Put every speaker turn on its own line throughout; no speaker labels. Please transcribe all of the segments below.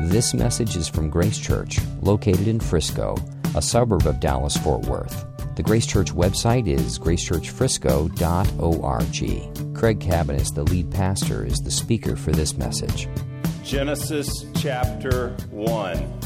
This message is from Grace Church, located in Frisco, a suburb of Dallas Fort Worth. The Grace Church website is gracechurchfrisco.org. Craig Cabaniss, the lead pastor, is the speaker for this message.
Genesis chapter 1.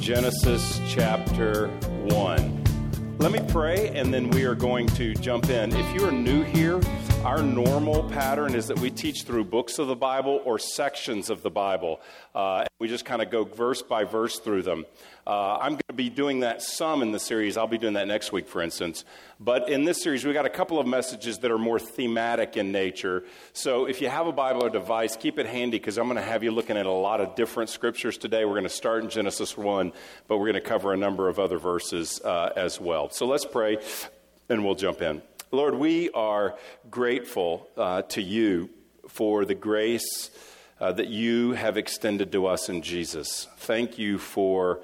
Genesis chapter 1. Let me pray and then we are going to jump in. If you are new here, our normal pattern is that we teach through books of the Bible or sections of the Bible. Uh, we just kind of go verse by verse through them. Uh, I'm going to be doing that some in the series. I'll be doing that next week, for instance. But in this series, we've got a couple of messages that are more thematic in nature. So if you have a Bible or device, keep it handy because I'm going to have you looking at a lot of different scriptures today. We're going to start in Genesis 1, but we're going to cover a number of other verses uh, as well. So let's pray and we'll jump in. Lord, we are grateful uh, to you for the grace uh, that you have extended to us in Jesus. Thank you for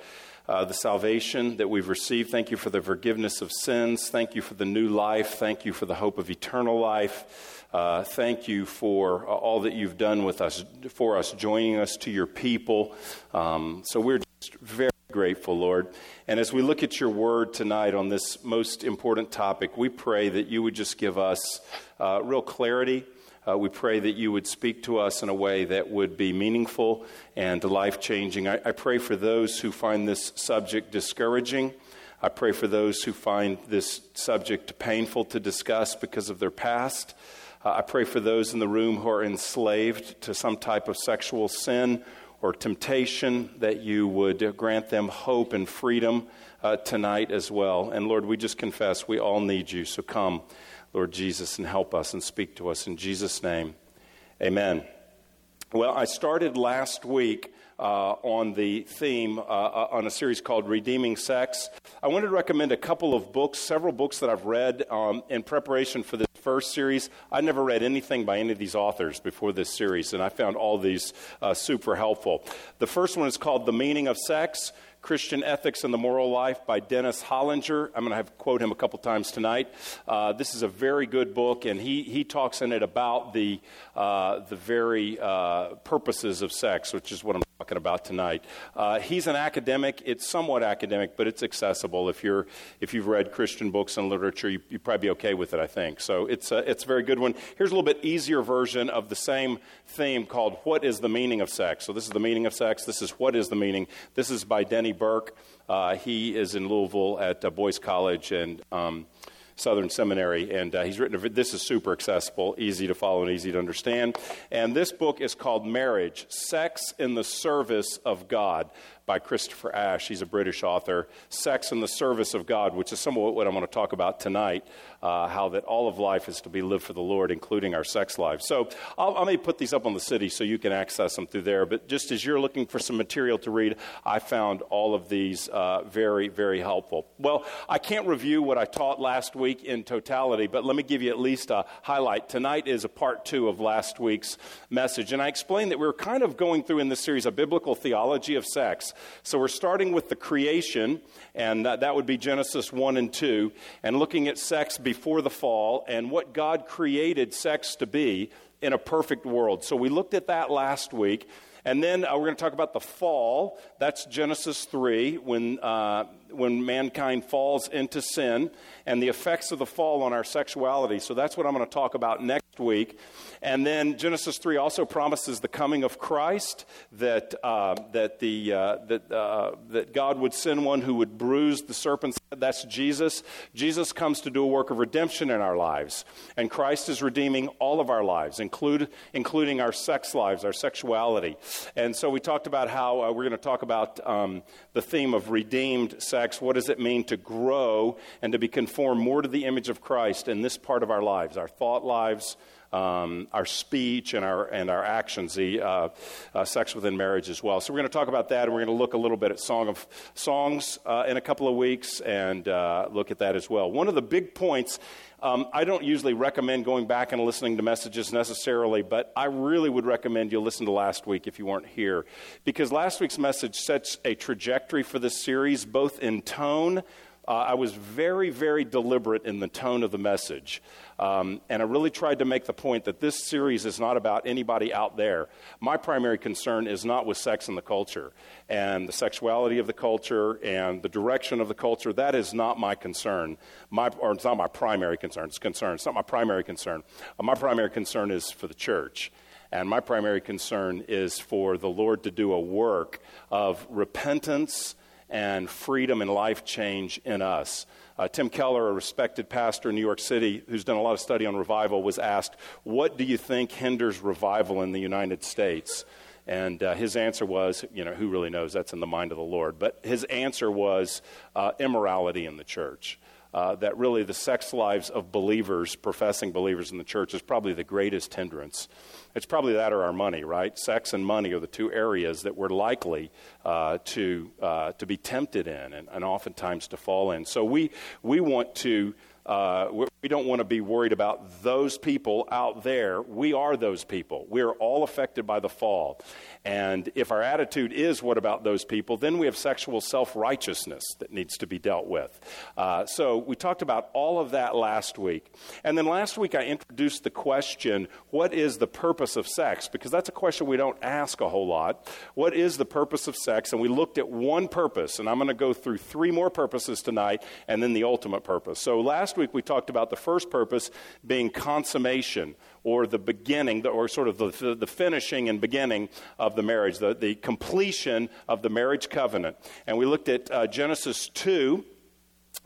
uh, the salvation that we've received. Thank you for the forgiveness of sins. Thank you for the new life. Thank you for the hope of eternal life. Uh, thank you for all that you've done with us, for us, joining us to your people. Um, so we're very grateful, Lord. And as we look at your word tonight on this most important topic, we pray that you would just give us uh, real clarity. Uh, we pray that you would speak to us in a way that would be meaningful and life changing. I, I pray for those who find this subject discouraging. I pray for those who find this subject painful to discuss because of their past. Uh, I pray for those in the room who are enslaved to some type of sexual sin or temptation, that you would grant them hope and freedom uh, tonight as well. And Lord, we just confess we all need you. So come, Lord Jesus, and help us and speak to us. In Jesus' name, amen. Well, I started last week. Uh, on the theme uh, uh, on a series called Redeeming Sex. I wanted to recommend a couple of books, several books that I've read um, in preparation for this first series. I never read anything by any of these authors before this series, and I found all these uh, super helpful. The first one is called The Meaning of Sex. Christian Ethics and the Moral Life by Dennis Hollinger. I'm going to have quote him a couple times tonight. Uh, this is a very good book, and he, he talks in it about the, uh, the very uh, purposes of sex, which is what I'm talking about tonight. Uh, he's an academic. It's somewhat academic, but it's accessible. If, you're, if you've read Christian books and literature, you, would probably be okay with it, I think. So it's a, it's a very good one. Here's a little bit easier version of the same theme called What is the Meaning of Sex? So this is the meaning of sex. This is What is the Meaning. This is by Denny Burk. Uh, he is in Louisville at uh, Boyce College and um, Southern Seminary, and uh, he's written. A, this is super accessible, easy to follow, and easy to understand. And this book is called Marriage: Sex in the Service of God by Christopher Ash. He's a British author. Sex in the Service of God, which is somewhat what I'm going to talk about tonight uh, how that all of life is to be lived for the Lord, including our sex lives. So I'll, I may put these up on the city so you can access them through there. But just as you're looking for some material to read, I found all of these uh, very, very helpful. Well, I can't review what I taught last week in totality, but let me give you at least a highlight. Tonight is a part two of last week's message. And I explained that we are kind of going through in this series a biblical theology of sex. So we're starting with the creation, and that, that would be Genesis 1 and 2, and looking at sex before the fall and what God created sex to be in a perfect world. So we looked at that last week. And then uh, we're going to talk about the fall. That's Genesis 3, when, uh, when mankind falls into sin and the effects of the fall on our sexuality. So that's what I'm going to talk about next week. And then Genesis 3 also promises the coming of Christ, that, uh, that, the, uh, that, uh, that God would send one who would bruise the serpent's head. That's Jesus. Jesus comes to do a work of redemption in our lives. And Christ is redeeming all of our lives, include, including our sex lives, our sexuality. And so we talked about how uh, we're going to talk about um, the theme of redeemed sex. What does it mean to grow and to be conformed more to the image of Christ in this part of our lives, our thought lives? Um, our speech and our, and our actions, the uh, uh, sex within marriage as well. So we're going to talk about that, and we're going to look a little bit at Song of Songs uh, in a couple of weeks and uh, look at that as well. One of the big points. Um, I don't usually recommend going back and listening to messages necessarily, but I really would recommend you listen to last week if you weren't here. Because last week's message sets a trajectory for this series, both in tone uh, I was very, very deliberate in the tone of the message. Um, and I really tried to make the point that this series is not about anybody out there. My primary concern is not with sex and the culture and the sexuality of the culture and the direction of the culture. That is not my concern. My, or it's not my primary concern. It's concern. It's not my primary concern. Uh, my primary concern is for the church. And my primary concern is for the Lord to do a work of repentance and freedom and life change in us. Uh, Tim Keller, a respected pastor in New York City who's done a lot of study on revival, was asked, What do you think hinders revival in the United States? And uh, his answer was, you know, who really knows? That's in the mind of the Lord. But his answer was uh, immorality in the church. Uh, that really the sex lives of believers, professing believers in the church, is probably the greatest hindrance. It's probably that or our money, right? Sex and money are the two areas that we're likely uh, to, uh, to be tempted in and, and oftentimes to fall in. So we, we want to uh, we don't want to be worried about those people out there. We are those people. We are all affected by the fall. And if our attitude is, what about those people, then we have sexual self righteousness that needs to be dealt with. Uh, so we talked about all of that last week. And then last week I introduced the question what is the purpose of sex? Because that's a question we don't ask a whole lot. What is the purpose of sex? And we looked at one purpose. And I'm going to go through three more purposes tonight and then the ultimate purpose. So last week we talked about the first purpose being consummation or the beginning, or sort of the, the finishing and beginning of the marriage, the, the completion of the marriage covenant. And we looked at uh, Genesis 2.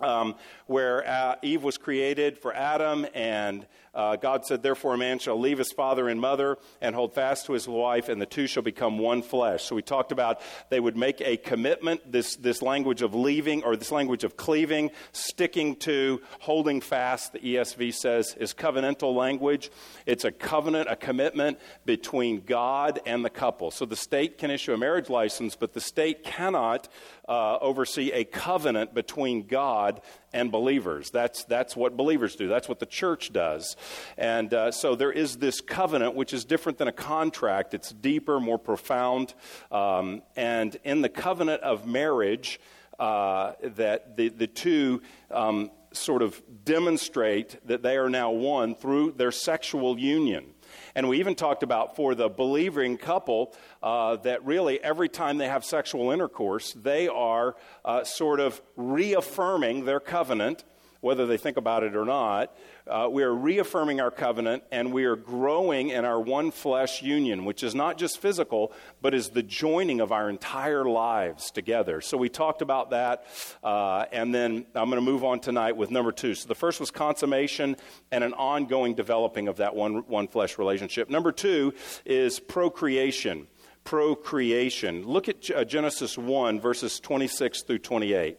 Um, where uh, Eve was created for Adam, and uh, God said, Therefore, a man shall leave his father and mother and hold fast to his wife, and the two shall become one flesh. So we talked about they would make a commitment, this, this language of leaving, or this language of cleaving, sticking to, holding fast, the ESV says, is covenantal language. It's a covenant, a commitment between God and the couple. So the state can issue a marriage license, but the state cannot uh, oversee a covenant between God and believers. That's, that's what believers do. That's what the church does. And uh, so there is this covenant, which is different than a contract. It's deeper, more profound. Um, and in the covenant of marriage, uh, that the, the two um, sort of demonstrate that they are now one through their sexual union. And we even talked about for the believing couple uh, that really every time they have sexual intercourse, they are uh, sort of reaffirming their covenant, whether they think about it or not, uh, we are reaffirming our covenant and we are growing in our one flesh union, which is not just physical, but is the joining of our entire lives together. So we talked about that, uh, and then I'm going to move on tonight with number two. So the first was consummation and an ongoing developing of that one, one flesh relationship. Number two is procreation. Procreation. Look at uh, Genesis 1, verses 26 through 28.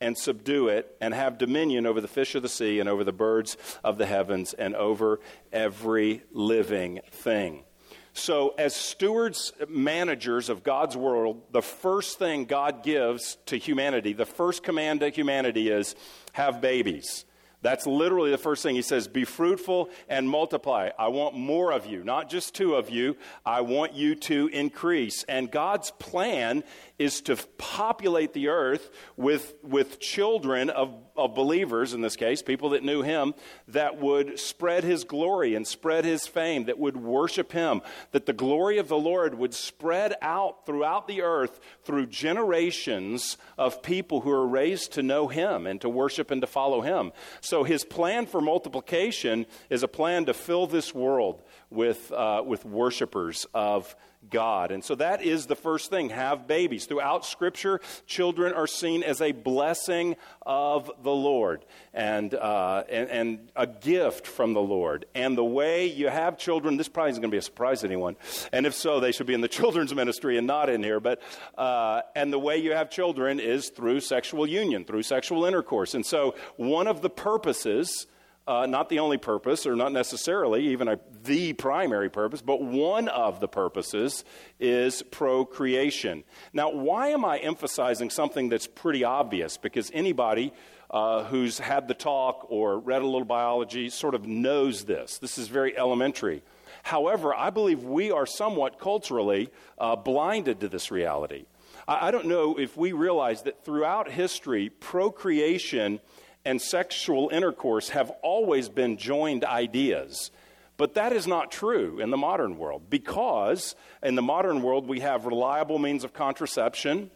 and subdue it and have dominion over the fish of the sea and over the birds of the heavens and over every living thing. So, as stewards, managers of God's world, the first thing God gives to humanity, the first command to humanity is have babies. That's literally the first thing he says be fruitful and multiply. I want more of you, not just two of you. I want you to increase. And God's plan is to populate the earth with, with children of, of believers, in this case, people that knew him, that would spread his glory and spread his fame, that would worship him, that the glory of the Lord would spread out throughout the earth through generations of people who are raised to know him and to worship and to follow him. So his plan for multiplication is a plan to fill this world with, uh, with worshipers of God. And so that is the first thing have babies. Throughout Scripture, children are seen as a blessing of the Lord and, uh, and, and, a gift from the Lord. And the way you have children, this probably isn't going to be a surprise to anyone. And if so, they should be in the children's ministry and not in here. But, uh, and the way you have children is through sexual union, through sexual intercourse. And so one of the purposes uh, not the only purpose, or not necessarily even a, the primary purpose, but one of the purposes is procreation. Now, why am I emphasizing something that's pretty obvious? Because anybody uh, who's had the talk or read a little biology sort of knows this. This is very elementary. However, I believe we are somewhat culturally uh, blinded to this reality. I, I don't know if we realize that throughout history, procreation and sexual intercourse have always been joined ideas. But that is not true in the modern world because in the modern world we have reliable means of contraception,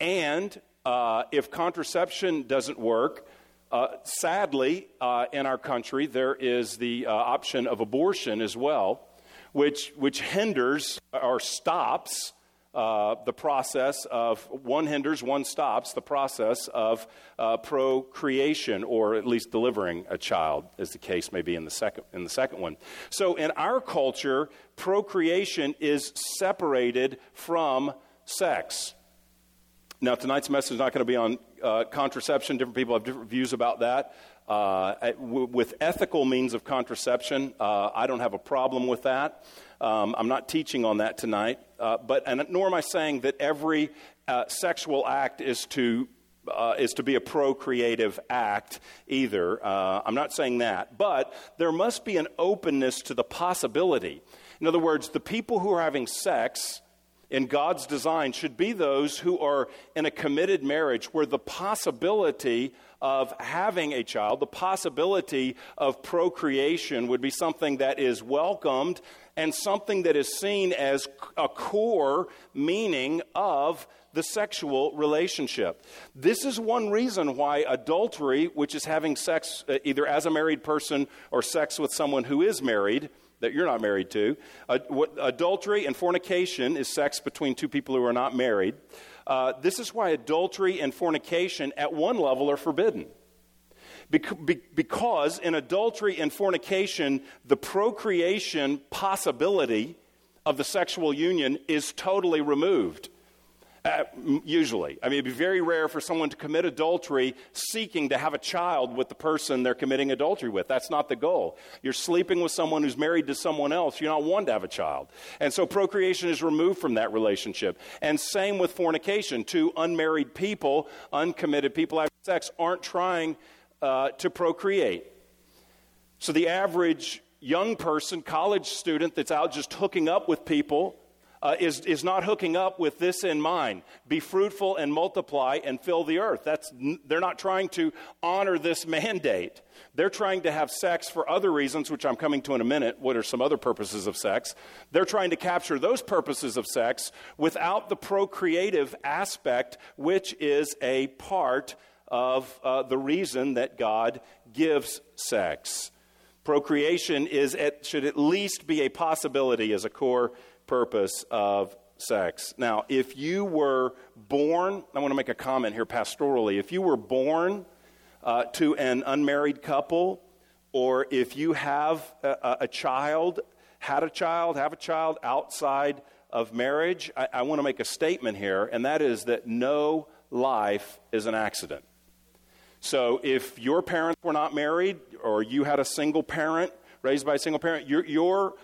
and uh, if contraception doesn't work, uh, sadly, uh, in our country, there is the uh, option of abortion as well, which, which hinders or stops uh, the process of one hinders, one stops the process of uh, procreation, or at least delivering a child, as the case may be in the second in the second one. So, in our culture, procreation is separated from sex. Now, tonight's message is not going to be on uh, contraception. Different people have different views about that. Uh, with ethical means of contraception, uh, I don't have a problem with that. Um, I'm not teaching on that tonight, uh, but and nor am I saying that every uh, sexual act is to uh, is to be a procreative act either. Uh, I'm not saying that, but there must be an openness to the possibility. In other words, the people who are having sex in God's design should be those who are in a committed marriage where the possibility of having a child, the possibility of procreation would be something that is welcomed and something that is seen as a core meaning of the sexual relationship. This is one reason why adultery, which is having sex uh, either as a married person or sex with someone who is married, that you're not married to, uh, adultery and fornication is sex between two people who are not married. Uh, this is why adultery and fornication at one level are forbidden. Because in adultery and fornication, the procreation possibility of the sexual union is totally removed. Uh, usually. I mean, it'd be very rare for someone to commit adultery seeking to have a child with the person they're committing adultery with. That's not the goal. You're sleeping with someone who's married to someone else. You're not one to have a child. And so procreation is removed from that relationship. And same with fornication. Two unmarried people, uncommitted people having sex, aren't trying uh, to procreate. So the average young person, college student that's out just hooking up with people, uh, is, is not hooking up with this in mind be fruitful and multiply and fill the earth. That's, they're not trying to honor this mandate. They're trying to have sex for other reasons, which I'm coming to in a minute. What are some other purposes of sex? They're trying to capture those purposes of sex without the procreative aspect, which is a part of uh, the reason that God gives sex. Procreation is at, should at least be a possibility as a core purpose of sex. Now, if you were born, I want to make a comment here pastorally. If you were born uh, to an unmarried couple, or if you have a, a, child, had a child, have a child outside of marriage, I, I want to make a statement here, and that is that no life is an accident. So if your parents were not married or you had a single parent raised by a single parent, your, your,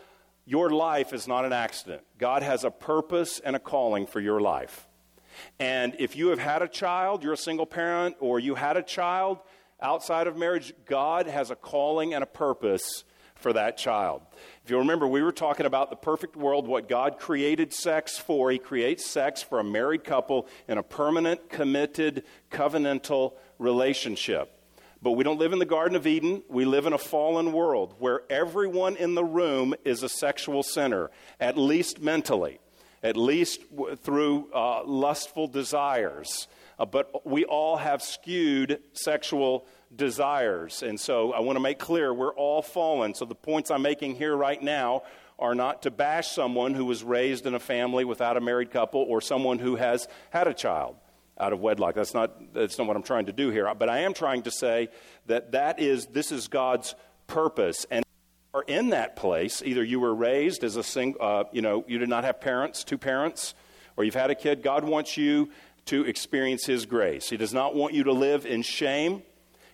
your life is not an accident. God has a purpose and a calling for your life. And if you have had a child, you're a single parent, or you had a child outside of marriage, God has a calling and a purpose for that child. If you remember, we were talking about the perfect world, what God created sex for. He creates sex for a married couple in a permanent, committed, covenantal relationship. But we don't live in the Garden of Eden. We live in a fallen world where everyone in the room is a sexual sinner, at least mentally, at least w- through uh, lustful desires. Uh, but we all have skewed sexual desires. And so I want to make clear we're all fallen. So the points I'm making here right now are not to bash someone who was raised in a family without a married couple or someone who has had a child out of wedlock. That's not, that's not what I'm trying to do here. But I am trying to say that that is, this is God's purpose. And are in that place, either you were raised as a single, uh, you know, you did not have parents, two parents, or you've had a kid, God wants you to experience His grace. He does not want you to live in shame.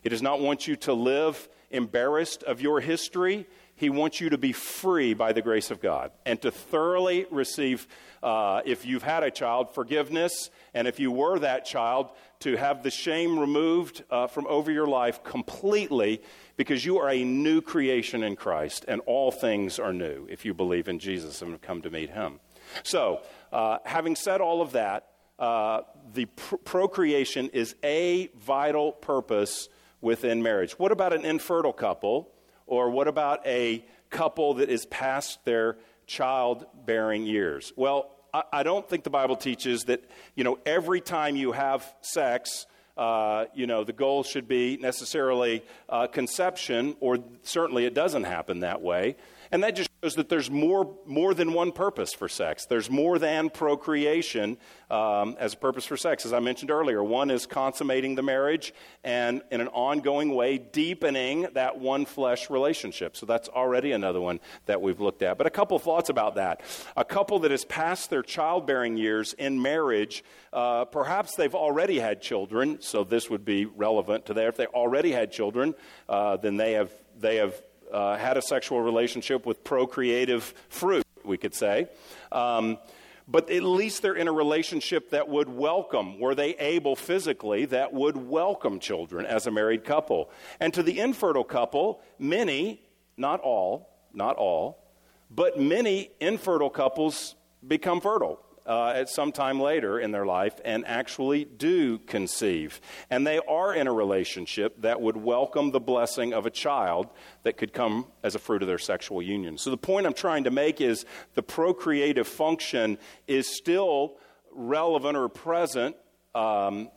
He does not want you to live embarrassed of your history. He wants you to be free by the grace of God and to thoroughly receive, uh, if you've had a child, forgiveness, and if you were that child, to have the shame removed uh, from over your life completely because you are a new creation in Christ and all things are new if you believe in Jesus and have come to meet Him. So, uh, having said all of that, uh, the pr- procreation is a vital purpose within marriage. What about an infertile couple? Or what about a couple that is past their childbearing years? Well, I, don't think the Bible teaches that, you know, every time you have sex, uh, you know, the goal should be necessarily uh, conception, or certainly it doesn't happen that way. And that just shows that there's more, more than one purpose for sex. There's more than procreation um, as a purpose for sex. As I mentioned earlier, one is consummating the marriage and, in an ongoing way, deepening that one flesh relationship. So that's already another one that we've looked at. But a couple thoughts about that. A couple that has passed their childbearing years in marriage, uh, perhaps they've already had children, so this would be relevant to there. If they already had children, uh, then they have, they have uh, had a sexual relationship with procreative fruit, we could say. Um, but at least they're in a relationship that would welcome, were they able physically, that would welcome children as a married couple. And to the infertile couple, many, not all, not all, but many infertile couples become fertile uh, at some time later in their life and actually do conceive. And they are in a relationship that would welcome the blessing of a child that could come as a fruit of their sexual union. So the point I'm trying to make is the procreative function is still relevant or present um,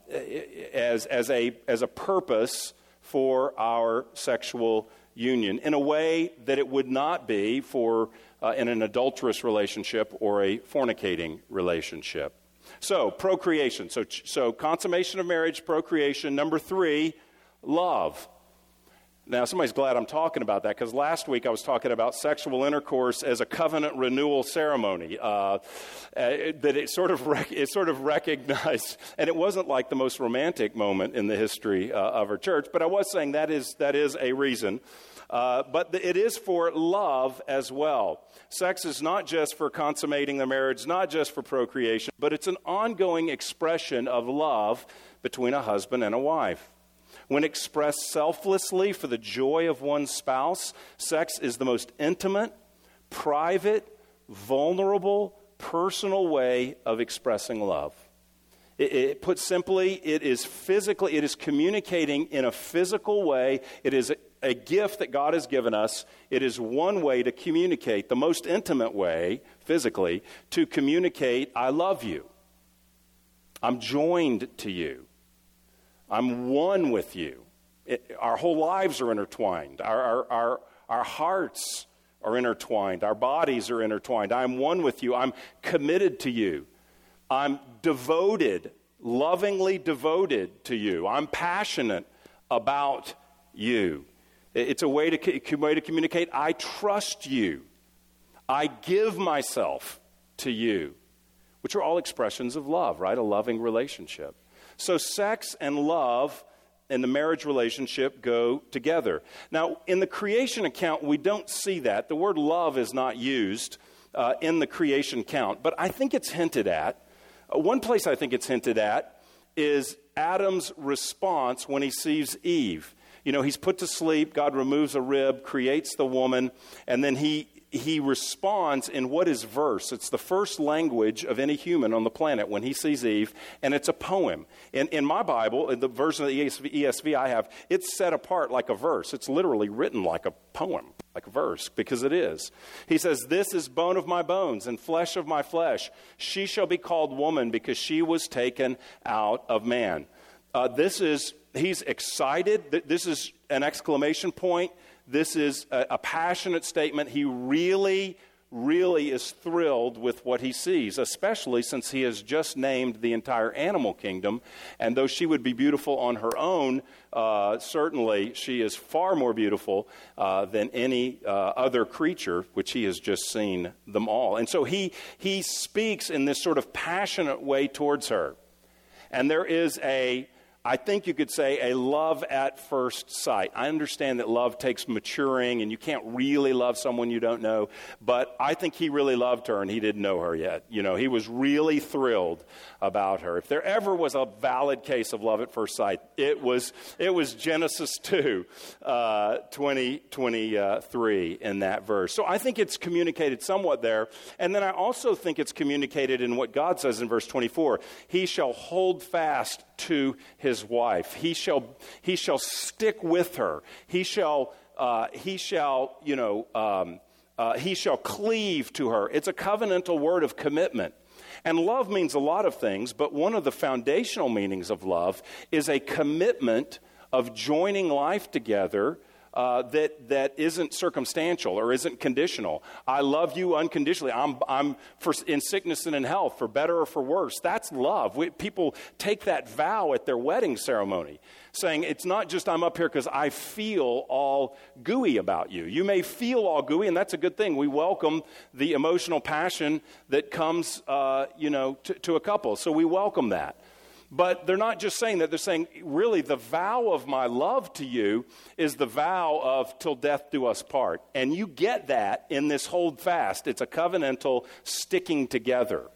as, as, a, as a purpose for our sexual union in a way that it would not be for uh, in an adulterous relationship or a fornicating relationship. So, procreation. So, so, consummation of marriage, procreation. Number three, love. Now, somebody's glad I'm talking about that because last week I was talking about sexual intercourse as a covenant renewal ceremony. Uh, uh that it sort, of rec- it sort of recognized, and it wasn't like the most romantic moment in the history uh, of our church, but I was saying that is, that is a reason. Uh, but it is for love as well. Sex is not just for consummating the marriage, not just for procreation, but it's an ongoing expression of love between a husband and a wife. When expressed selflessly for the joy of one's spouse, sex is the most intimate, private, vulnerable, personal way of expressing love. It, it, put simply, it is physically, it is communicating in a physical way. It is a gift that God has given us. It is one way to communicate, the most intimate way, physically, to communicate, I love you. I'm joined to you. I'm one with you. It, our whole lives are intertwined. Our, our, our, our hearts are intertwined. Our bodies are intertwined. I'm one with you. I'm committed to you. I'm devoted, lovingly devoted to you. I'm passionate about you. It's a way to, way to communicate I trust you. I give myself to you, which are all expressions of love, right? A loving relationship. So, sex and love and the marriage relationship go together. Now, in the creation account, we don't see that. The word love is not used uh, in the creation count, but I think it's hinted at. Uh, one place I think it's hinted at is Adam's response when he sees Eve you know, he's put to sleep, God removes a rib, creates the woman, and then he, he responds in what is verse. It's the first language of any human on the planet when he sees Eve, and it's a poem. In, in my Bible, in the version of the ESV, ESV I have, it's set apart like a verse. It's literally written like a poem, like a verse, because it is. He says, This is bone of my bones and flesh of my flesh. She shall be called woman because she was taken out of man. Uh, this is he's excited. This is an exclamation point. This is a, a passionate statement. He really really is thrilled with what he sees, especially since he has just named the entire animal kingdom. And though she would be beautiful on her own, uh, certainly she is far more beautiful uh, than any uh, other creature, which he has just seen them all. And so he, he speaks in this sort of passionate way towards her. And there is a I think you could say a love at first sight. I understand that love takes maturing and you can't really love someone you don't know, but I think he really loved her and he didn't know her yet. You know, he was really thrilled about her. If there ever was a valid case of love at first sight, it was, it was Genesis 2, uh, 20, 23 in that verse. So I think it's communicated somewhat there. And then I also think it's communicated in what God says in verse 24 He shall hold fast to his wife. He shall, he shall stick with her. He shall, uh, he shall, you know, um, uh, he shall cleave to her. It's a covenantal word of commitment. And love means a lot of things, but one of the foundational meanings of love is a commitment of joining life together uh, that, that isn't circumstantial or isn't conditional. I love you unconditionally. I'm, I'm for, in sickness and in health, for better or for worse. That's love. We, people take that vow at their wedding ceremony, saying, It's not just I'm up here because I feel all gooey about you. You may feel all gooey, and that's a good thing. We welcome the emotional passion that comes, uh, you know, to, to a couple. So we welcome that. But they're not just saying that, they're saying, really, the vow of my love to you is the vow of till death do us part. And you get that in this hold fast. It's a covenantal sticking together.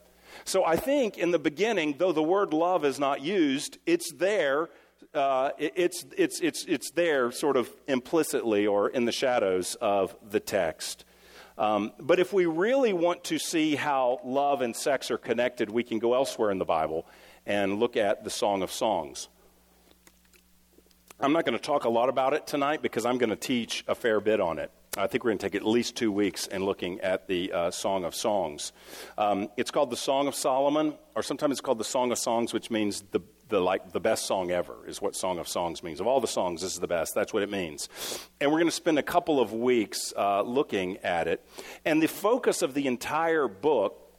So I think in the beginning, though the word love is not used, it's there. Uh, it's, it's, it's, it's there sort of implicitly or in the shadows of the text. Um, but if we really want to see how love and sex are connected, we can go elsewhere in the Bible and look at the Song of Songs. I'm not going to talk a lot about it tonight because I'm going to teach a fair bit on it. I think we're going to take at least two weeks in looking at the uh, Song of Songs. Um, it's called the Song of Solomon, or sometimes it's called the Song of Songs, which means the, the, like, the best song ever, is what Song of Songs means. Of all the songs, this is the best. That's what it means. And we're going to spend a couple of weeks uh, looking at it. And the focus of the entire book,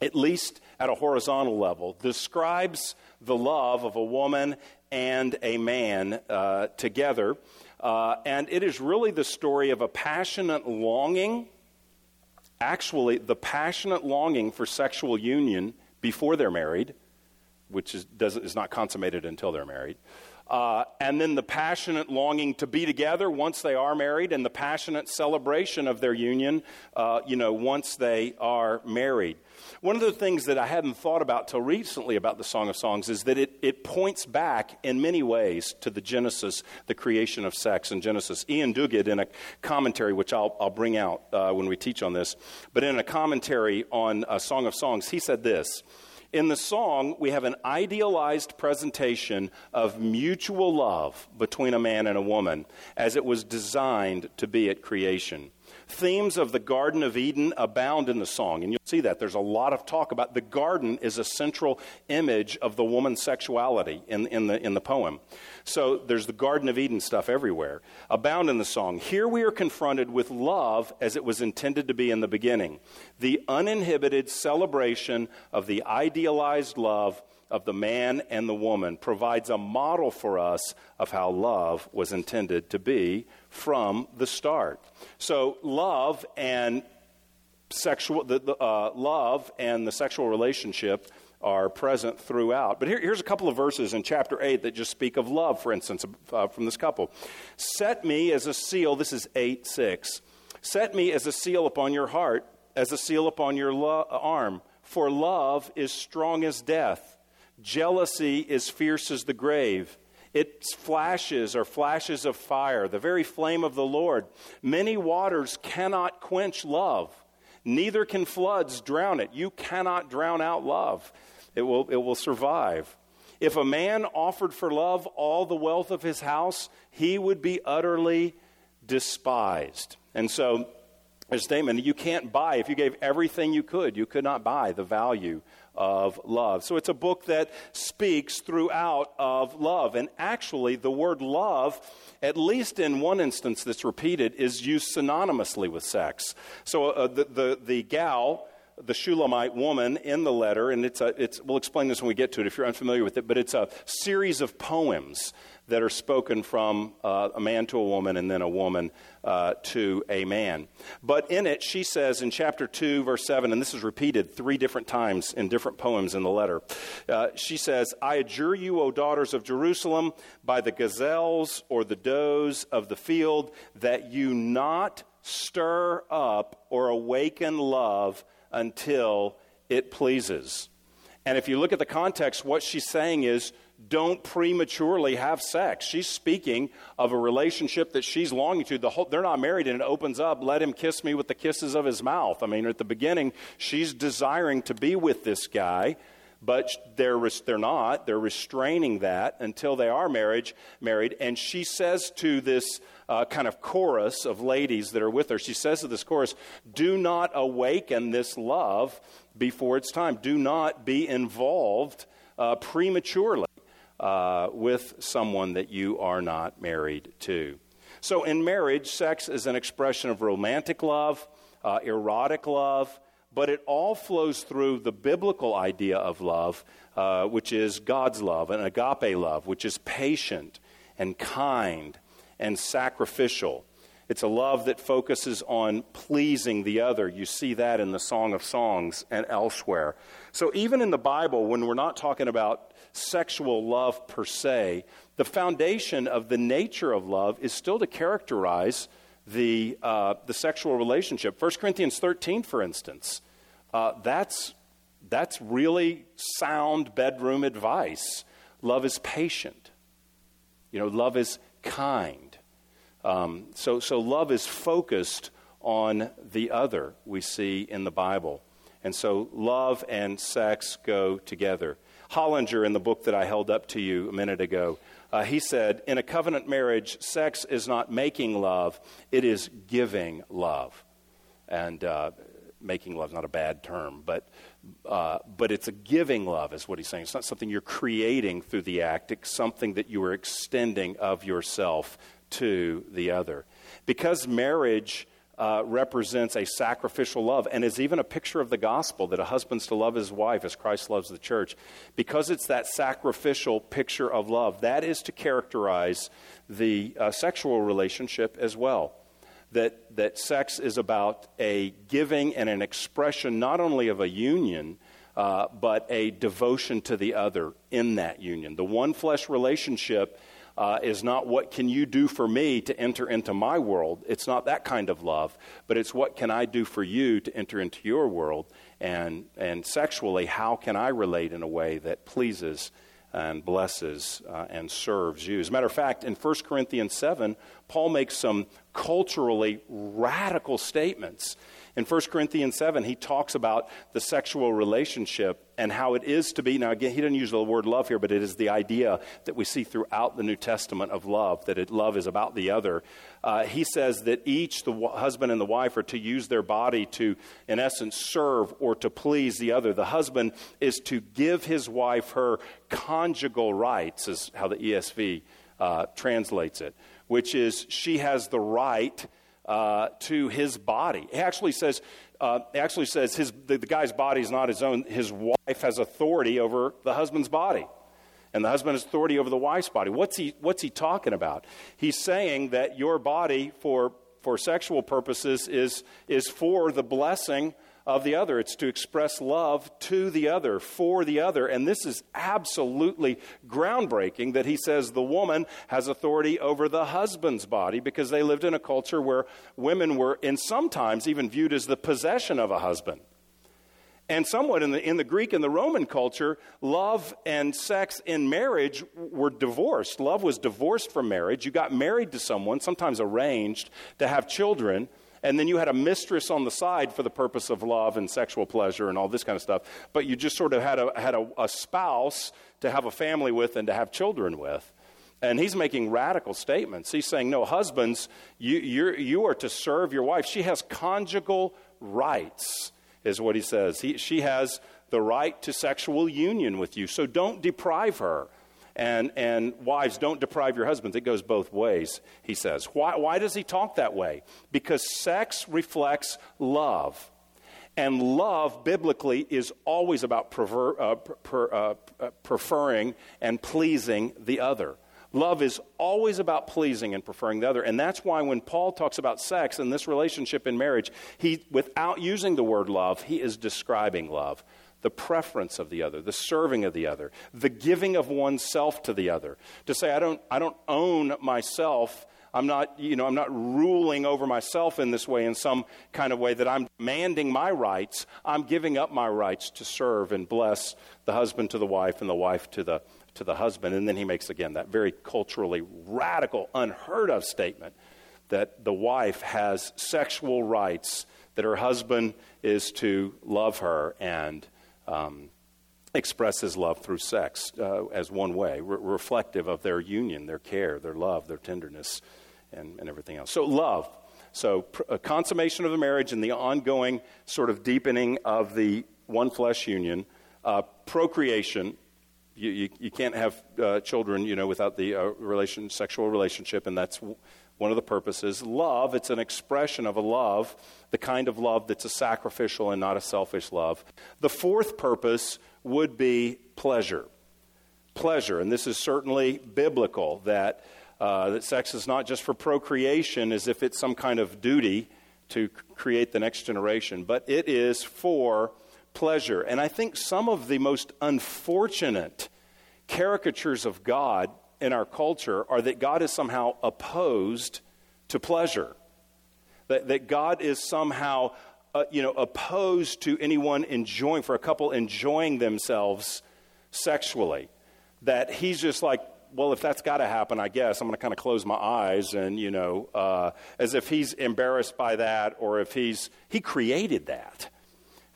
at least at a horizontal level, describes the love of a woman and a man uh, together. Uh, and it is really the story of a passionate longing, actually, the passionate longing for sexual union before they're married, which is, does, is not consummated until they're married. Uh, and then the passionate longing to be together once they are married, and the passionate celebration of their union, uh, you know, once they are married. One of the things that I hadn't thought about till recently about the Song of Songs is that it, it points back in many ways to the Genesis, the creation of sex in Genesis. Iain Duguid, in a commentary, which I'll, I'll bring out uh, when we teach on this, but in a commentary on a Song of Songs, he said this. In the song, we have an idealized presentation of mutual love between a man and a woman, as it was designed to be at creation. Themes of the Garden of Eden abound in the song, and you'll see that. There's a lot of talk about the garden is a central image of the woman's sexuality in, in, the, in the poem. So there's the Garden of Eden stuff everywhere, abound in the song. Here we are confronted with love as it was intended to be in the beginning the uninhibited celebration of the idealized love of the man and the woman provides a model for us of how love was intended to be from the start. So, love and sexual, the, the uh, love and the sexual relationship are present throughout. But here, here's a couple of verses in chapter 8 that just speak of love, for instance, uh, from this couple. Set me as a seal, this is 8 6. Set me as a seal upon your heart, as a seal upon your lo- arm, for love is strong as death, jealousy is fierce as the grave. Its flashes are flashes of fire, the very flame of the Lord. Many waters cannot quench love, neither can floods drown it. You cannot drown out love, it will, it will survive. If a man offered for love all the wealth of his house, he would be utterly despised. And so a statement you can't buy. If you gave everything you could, you could not buy the value of love. So it's a book that speaks throughout of love. And actually, the word love, at least in one instance that's repeated, is used synonymously with sex. So uh, the, the, the gal, the Shulamite woman in the letter, and it's a, it's, we'll explain this when we get to it if you're unfamiliar with it, but it's a series of poems that are spoken from uh, a man to a woman and then a woman uh, to a man. But in it, she says in chapter 2, verse 7, and this is repeated three different times in different poems in the letter, uh, she says, I adjure you, O daughters of Jerusalem, by the gazelles or the does of the field, that you not stir up or awaken love until it pleases. And if you look at the context, what she's saying is, don't prematurely have sex. She's speaking of a relationship that she's longing to. The whole, they're not married, and it opens up, let him kiss me with the kisses of his mouth. I mean, at the beginning, she's desiring to be with this guy, but they're, they're not. They're restraining that until they are marriage, married. And she says to this uh, kind of chorus of ladies that are with her, she says to this chorus, Do not awaken this love before it's time. Do not be involved uh, prematurely uh, with someone that you are not married to. So, in marriage, sex is an expression of romantic love, uh, erotic love, but it all flows through the biblical idea of love, uh, which is God's love, and agape love, which is patient and kind and sacrificial. It's a love that focuses on pleasing the other. You see that in the Song of Songs and elsewhere. So, even in the Bible, when we're not talking about sexual love per se, the foundation of the nature of love is still to characterize the, uh, the sexual relationship. 1 Corinthians 13, for instance, uh, that's, that's really sound bedroom advice. Love is patient, you know, love is kind. Um, so, so love is focused on the other, we see in the Bible. And so love and sex go together. Hollinger, in the book that I held up to you a minute ago, uh, he said, In a covenant marriage, sex is not making love, it is giving love. And uh, making love is not a bad term, but, uh, but it's a giving love, is what he's saying. It's not something you're creating through the act, it's something that you are extending of yourself to the other. Because marriage uh, represents a sacrificial love and is even a picture of the gospel that a husband's to love his wife as Christ loves the church. Because it's that sacrificial picture of love, that is to characterize the uh, sexual relationship as well. That, that sex is about a giving and an expression not only of a union, uh, but a devotion to the other in that union. The one flesh relationship uh, is not what can you do for me to enter into my world. It's not that kind of love, but it's what can I do for you to enter into your world. And, and sexually, how can I relate in a way that pleases and blesses uh, and serves you? As a matter of fact, in 1 Corinthians 7, Paul makes some culturally radical statements in 1 Corinthians 7, he talks about the sexual relationship and how it is to be. Now, again, he doesn't use the word love here, but it is the idea that we see throughout the New Testament of love, that it, love is about the other. Uh, he says that each, the husband and the wife, are to use their body to, in essence, serve or to please the other. The husband is to give his wife her conjugal rights, is how the ESV uh, translates it, which is she has the right uh, to his body. He actually says, uh, actually says his, the, the guy's body is not his own. His wife has authority over the husband's body. And the husband has authority over the wife's body. What's he, what's he talking about? He's saying that your body, for, for sexual purposes, is, is for the blessing of the other. It's to express love to the other, for the other. And this is absolutely groundbreaking that he says the woman has authority over the husband's body because they lived in a culture where women were, in sometimes, even viewed as the possession of a husband. And somewhat in the, in the Greek and the Roman culture, love and sex in marriage were divorced. Love was divorced from marriage. You got married to someone, sometimes arranged, to have children and then you had a mistress on the side for the purpose of love and sexual pleasure and all this kind of stuff. But you just sort of had a, had a, a spouse to have a family with and to have children with. And he's making radical statements. He's saying, no, husbands, you, you are to serve your wife. She has conjugal rights, is what he says. He, she has the right to sexual union with you, so don't deprive her. And, and wives, don't deprive your husbands. It goes both ways, he says. Why, why does he talk that way? Because sex reflects love. And love, biblically, is always about prefer, uh, per, uh, uh, preferring and pleasing the other. Love is always about pleasing and preferring the other. And that's why when Paul talks about sex and this relationship in marriage, he, without using the word love, he is describing love the preference of the other, the serving of the other, the giving of oneself to the other. To say, I don't, I don't own myself. I'm not, you know, I'm not ruling over myself in this way, in some kind of way that I'm demanding my rights. I'm giving up my rights to serve and bless the husband to the wife and the wife to the, to the husband. And then he makes, again, that very culturally radical, unheard of statement that the wife has sexual rights, that her husband is to love her and um, express his love through sex uh, as one way, re- reflective of their union, their care, their love, their tenderness, and, and everything else. So, love. So, pr- consummation of the marriage and the ongoing sort of deepening of the one flesh union. Uh, procreation. You, you, you, can't have uh, children, you know, without the uh, relation, sexual relationship, and that's one of the purposes. Love, it's an expression of a love, the kind of love that's a sacrificial and not a selfish love. The fourth purpose would be pleasure. Pleasure, and this is certainly biblical that, uh, that sex is not just for procreation as if it's some kind of duty to create the next generation, but it is for pleasure. And I think some of the most unfortunate caricatures of God in our culture are that God is somehow opposed to pleasure. That, that God is somehow, uh, you know, opposed to anyone enjoying, for a couple enjoying themselves sexually. That he's just like, well, if that's got to happen, I guess I'm going to kind of close my eyes and, you know, uh, as if he's embarrassed by that or if he's, he created that.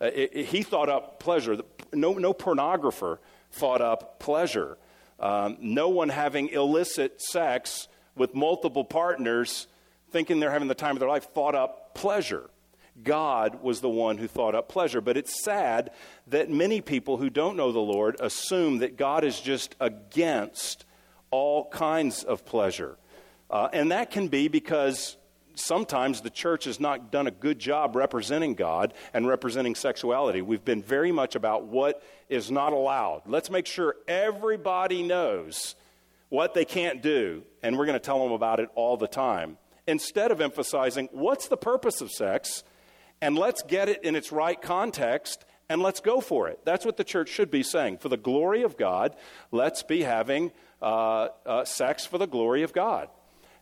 Uh, it, it, he thought up pleasure. No, no pornographer thought up pleasure. Um, no one having illicit sex with multiple partners, thinking they're having the time of their life, thought up pleasure. God was the one who thought up pleasure. But it's sad that many people who don't know the Lord assume that God is just against all kinds of pleasure. Uh, and that can be because sometimes the church has not done a good job representing God and representing sexuality. We've been very much about what is not allowed. Let's make sure everybody knows what they can't do, and we're going to tell them about it all the time. Instead of emphasizing what's the purpose of sex, and let's get it in its right context and let's go for it. That's what the church should be saying. For the glory of God, let's be having uh, uh, sex for the glory of God.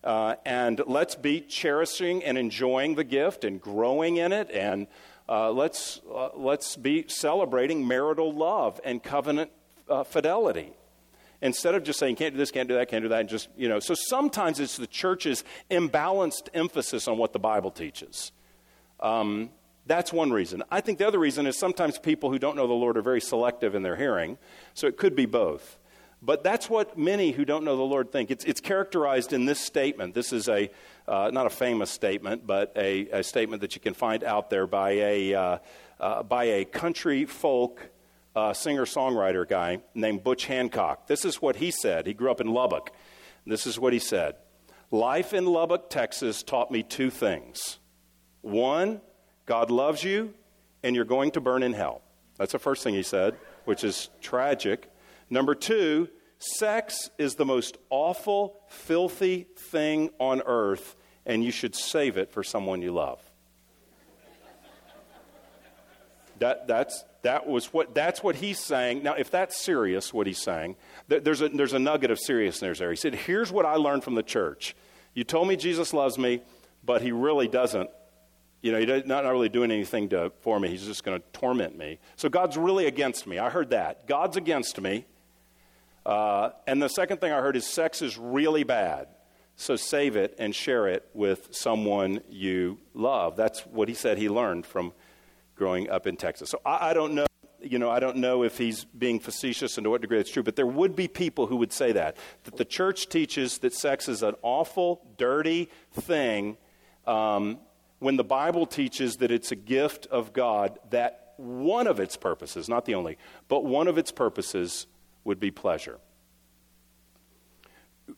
Uh, and let's be cherishing and enjoying the gift and growing in it. And uh, let's, uh, let's be celebrating marital love and covenant uh, fidelity. Instead of just saying, can't do this, can't do that, can't do that, and just, you know. So sometimes it's the church's imbalanced emphasis on what the Bible teaches. Um, that's one reason. I think the other reason is sometimes people who don't know the Lord are very selective in their hearing. So it could be both. But that's what many who don't know the Lord think. It's, it's characterized in this statement. This is a, uh, not a famous statement, but a, a, statement that you can find out there by a, uh, uh, by a country folk uh, singer songwriter guy named Butch Hancock. This is what he said. He grew up in Lubbock. This is what he said Life in Lubbock, Texas taught me two things. One, God loves you, and you're going to burn in hell. That's the first thing he said, which is tragic. Number two, sex is the most awful, filthy thing on earth, and you should save it for someone you love. That, that's, that was what, that's what he's saying. Now, if that's serious, what he's saying, there's a, there's a nugget of seriousness there. He said, Here's what I learned from the church. You told me Jesus loves me, but he really doesn't. You know, he's not really doing anything to, for me. He's just going to torment me. So God's really against me. I heard that. God's against me. Uh, and the second thing I heard is sex is really bad. So save it and share it with someone you love. That's what he said he learned from growing up in Texas. So I, I don't know you know, I don't know if he's being facetious and to what degree it's true, but there would be people who would say that. That the church teaches that sex is an awful, dirty thing um, when the Bible teaches that it's a gift of God that one of its purposes, not the only, but one of its purposes would be pleasure.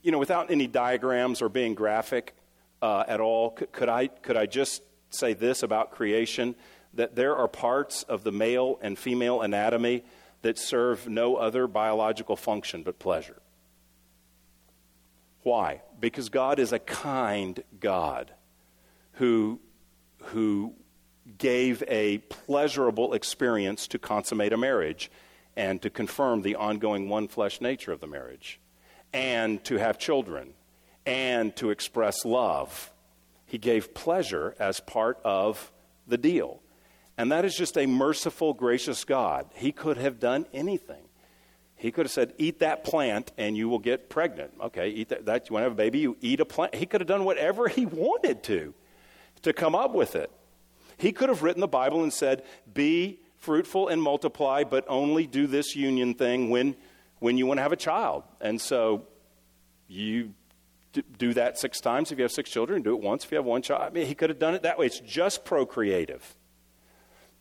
You know, without any diagrams or being graphic uh, at all, could, could, I, could I just say this about creation? That there are parts of the male and female anatomy that serve no other biological function but pleasure. Why? Because God is a kind God who, who gave a pleasurable experience to consummate a marriage and to confirm the ongoing one flesh nature of the marriage and to have children and to express love. He gave pleasure as part of the deal. And that is just a merciful, gracious God. He could have done anything. He could have said, Eat that plant and you will get pregnant. Okay, eat that. that you want to have a baby, you eat a plant. He could have done whatever he wanted to to come up with it. He could have written the Bible and said, Be fruitful and multiply, but only do this union thing when, when you want to have a child. And so you do that six times if you have six children, do it once if you have one child. I mean, he could have done it that way. It's just procreative.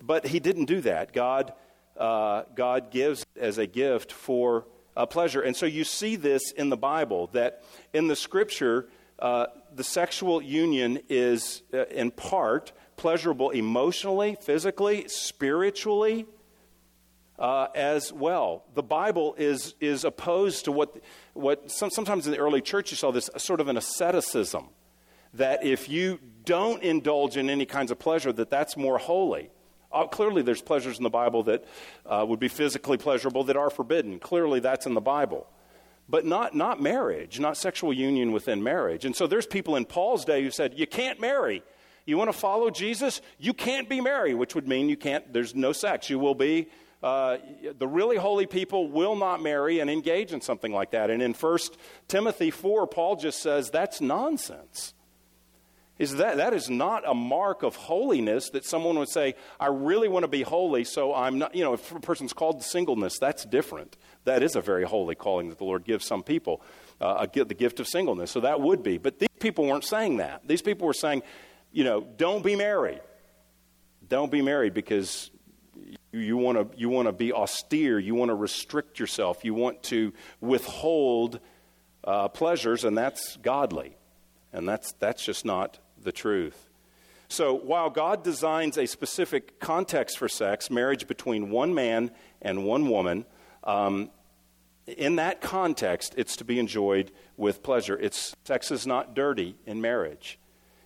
But he didn't do that. God, uh, God gives as a gift for uh, pleasure. And so you see this in the Bible that in the scripture, uh, the sexual union is uh, in part pleasurable emotionally, physically, spiritually. Uh, as well. The Bible is, is opposed to what, what some, sometimes in the early church you saw this sort of an asceticism that if you don't indulge in any kinds of pleasure, that that's more holy. Uh, clearly, there's pleasures in the Bible that uh, would be physically pleasurable that are forbidden. Clearly, that's in the Bible but not, not marriage, not sexual union within marriage. And so there's people in Paul's day who said, you can't marry. You want to follow Jesus? You can't be married, which would mean you can't, there's no sex. You will be, uh, the really holy people will not marry and engage in something like that. And in 1 Timothy 4, Paul just says that's nonsense is that that is not a mark of holiness that someone would say i really want to be holy so i'm not you know if a person's called to singleness that's different that is a very holy calling that the lord gives some people uh, a, the gift of singleness so that would be but these people weren't saying that these people were saying you know don't be married don't be married because you, want to you want to be austere. You want to restrict yourself. You want to withhold uh, pleasures and that's godly. And that's that's just not the truth. So, while God designs a specific context for sex, marriage between one man and one woman, um, in that context, it's to be enjoyed with pleasure. It's, sex is not dirty in marriage,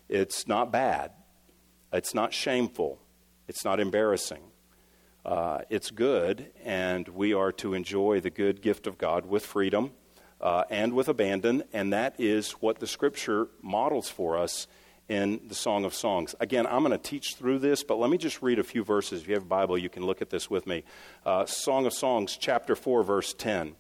it's not bad, it's not shameful, it's not embarrassing. Uh, it's good, and we are to enjoy the good gift of God with freedom uh, and with abandon, and that is what the Scripture models for us in the Song of Songs. Again, I'm going to teach through this, but let me just read a few verses. If you have a Bible, you can look at this with me. Uh, Song of Songs, chapter 4, verse 10.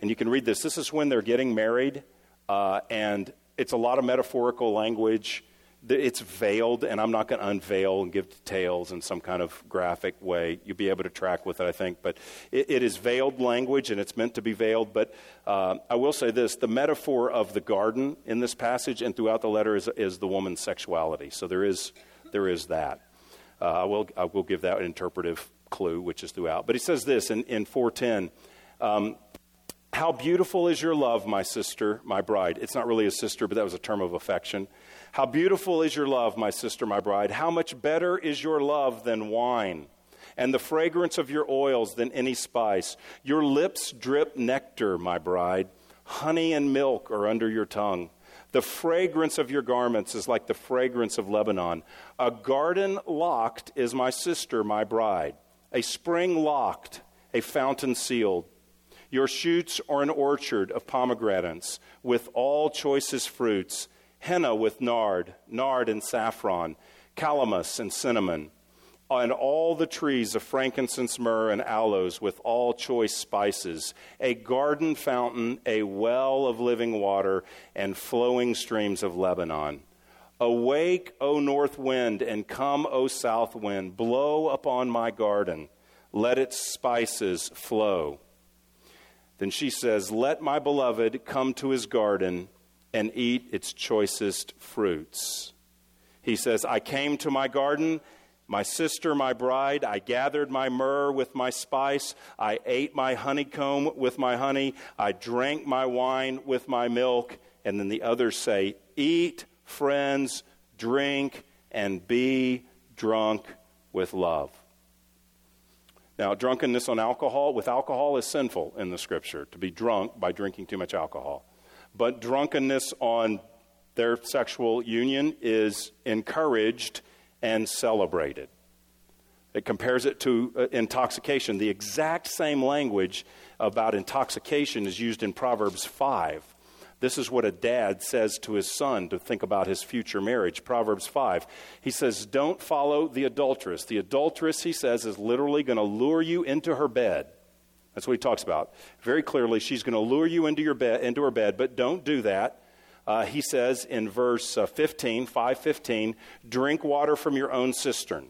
And you can read this. This is when they're getting married, uh, and it's a lot of metaphorical language it's veiled, and I'm not going to unveil and give details in some kind of graphic way. You'll be able to track with it, I think. But it, it is veiled language, and it's meant to be veiled. But uh, I will say this the metaphor of the garden in this passage and throughout the letter is, is the woman's sexuality. So there is, there is that. Uh, I, will, I will give that interpretive clue, which is throughout. But he says this in, in 410. Um, how beautiful is your love, my sister, my bride. It's not really a sister, but that was a term of affection. How beautiful is your love, my sister, my bride. How much better is your love than wine, and the fragrance of your oils than any spice. Your lips drip nectar, my bride. Honey and milk are under your tongue. The fragrance of your garments is like the fragrance of Lebanon. A garden locked is my sister, my bride. A spring locked, a fountain sealed. Your shoots are an orchard of pomegranates with all choicest fruits henna with nard, nard and saffron, calamus and cinnamon, and all the trees of frankincense, myrrh, and aloes with all choice spices, a garden fountain, a well of living water, and flowing streams of Lebanon. Awake, O north wind, and come, O south wind, blow upon my garden let its spices flow. Then she says, Let my beloved come to his garden and eat its choicest fruits. He says, I came to my garden, my sister, my bride. I gathered my myrrh with my spice. I ate my honeycomb with my honey. I drank my wine with my milk. And then the others say, Eat, friends, drink, and be drunk with love. Now, drunkenness on alcohol, with alcohol, is sinful in the scripture, to be drunk by drinking too much alcohol. But drunkenness on their sexual union is encouraged and celebrated. It compares it to uh, intoxication. The exact same language about intoxication is used in Proverbs 5. This is what a dad says to his son to think about his future marriage. Proverbs 5. He says, Don't follow the adulteress. The adulteress, he says, is literally going to lure you into her bed. That's what he talks about. Very clearly, she's going to lure you into, your bed, into her bed, but don't do that uh, he says in verse uh, 15, 515, drink water from your own cistern.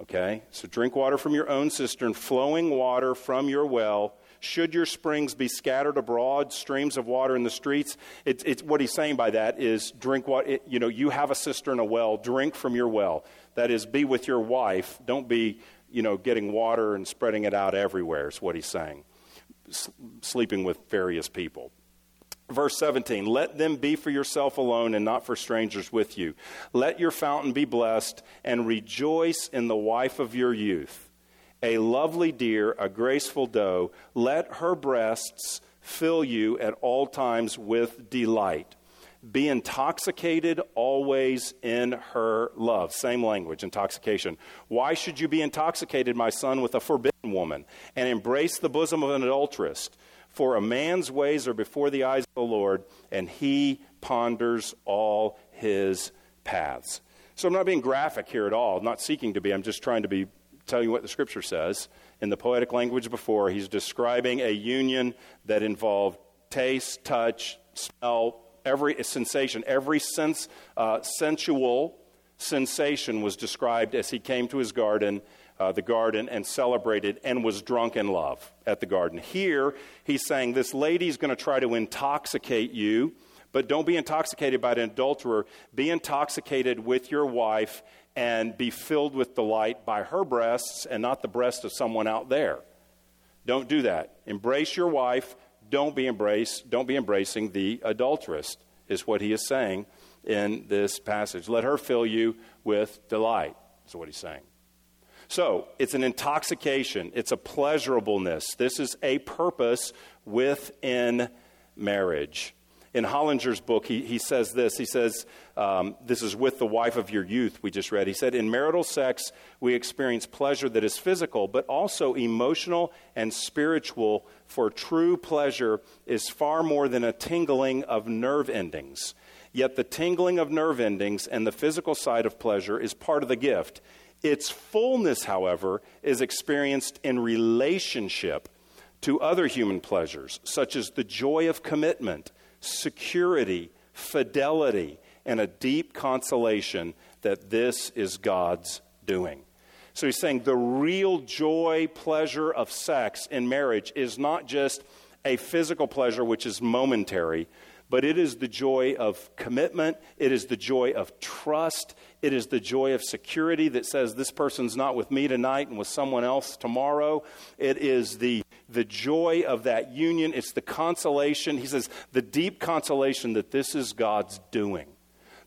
Okay? So drink water from your own cistern, flowing water from your well. Should your springs be scattered abroad, streams of water in the streets? It's, it's what he's saying by that is drink what, you know, you have a cistern, a well, drink from your well. That is, be with your wife. Don't be, you know, getting water and spreading it out everywhere, is what he's saying. S- sleeping with various people. Verse 17, let them be for yourself alone and not for strangers with you. Let your fountain be blessed and rejoice in the wife of your youth. A lovely deer, a graceful doe, let her breasts fill you at all times with delight. Be intoxicated always in her love. Same language, intoxication. Why should you be intoxicated, my son, with a forbidden woman and embrace the bosom of an adulteress? For a man's ways are before the eyes of the Lord, and he ponders all his paths. So I'm not being graphic here at all, I'm not seeking to be. I'm just trying to be tell you what the scripture says. In the poetic language before, he's describing a union that involved taste, touch, smell, every sensation, every sense, uh, sensual sensation was described as he came to his garden uh, the garden and celebrated and was drunk in love at the garden. Here, he's saying this lady's going to try to intoxicate you, but don't be intoxicated by an adulterer. Be intoxicated with your wife and be filled with delight by her breasts and not the breast of someone out there. Don't do that. Embrace your wife. Don't be embrace, don't be embracing the adulteress, is what he is saying in this passage. Let her fill you with delight, is what he's saying. So it's an intoxication, it's a pleasurableness. This is a purpose within marriage. In Hollinger's book, he, he says this. He says, um, This is with the wife of your youth, we just read. He said, In marital sex, we experience pleasure that is physical, but also emotional and spiritual, for true pleasure is far more than a tingling of nerve endings. Yet the tingling of nerve endings and the physical side of pleasure is part of the gift. Its fullness, however, is experienced in relationship to other human pleasures, such as the joy of commitment, security, fidelity, and a deep consolation that this is God's doing. So he's saying the real joy, pleasure of sex in marriage is not just a physical pleasure, which is momentary, but it is the joy of commitment, it is the joy of trust, it is the joy of security that says this person's not with me tonight and with someone else tomorrow. It is the, the joy of that union. It's the consolation. He says, the deep consolation that this is God's doing.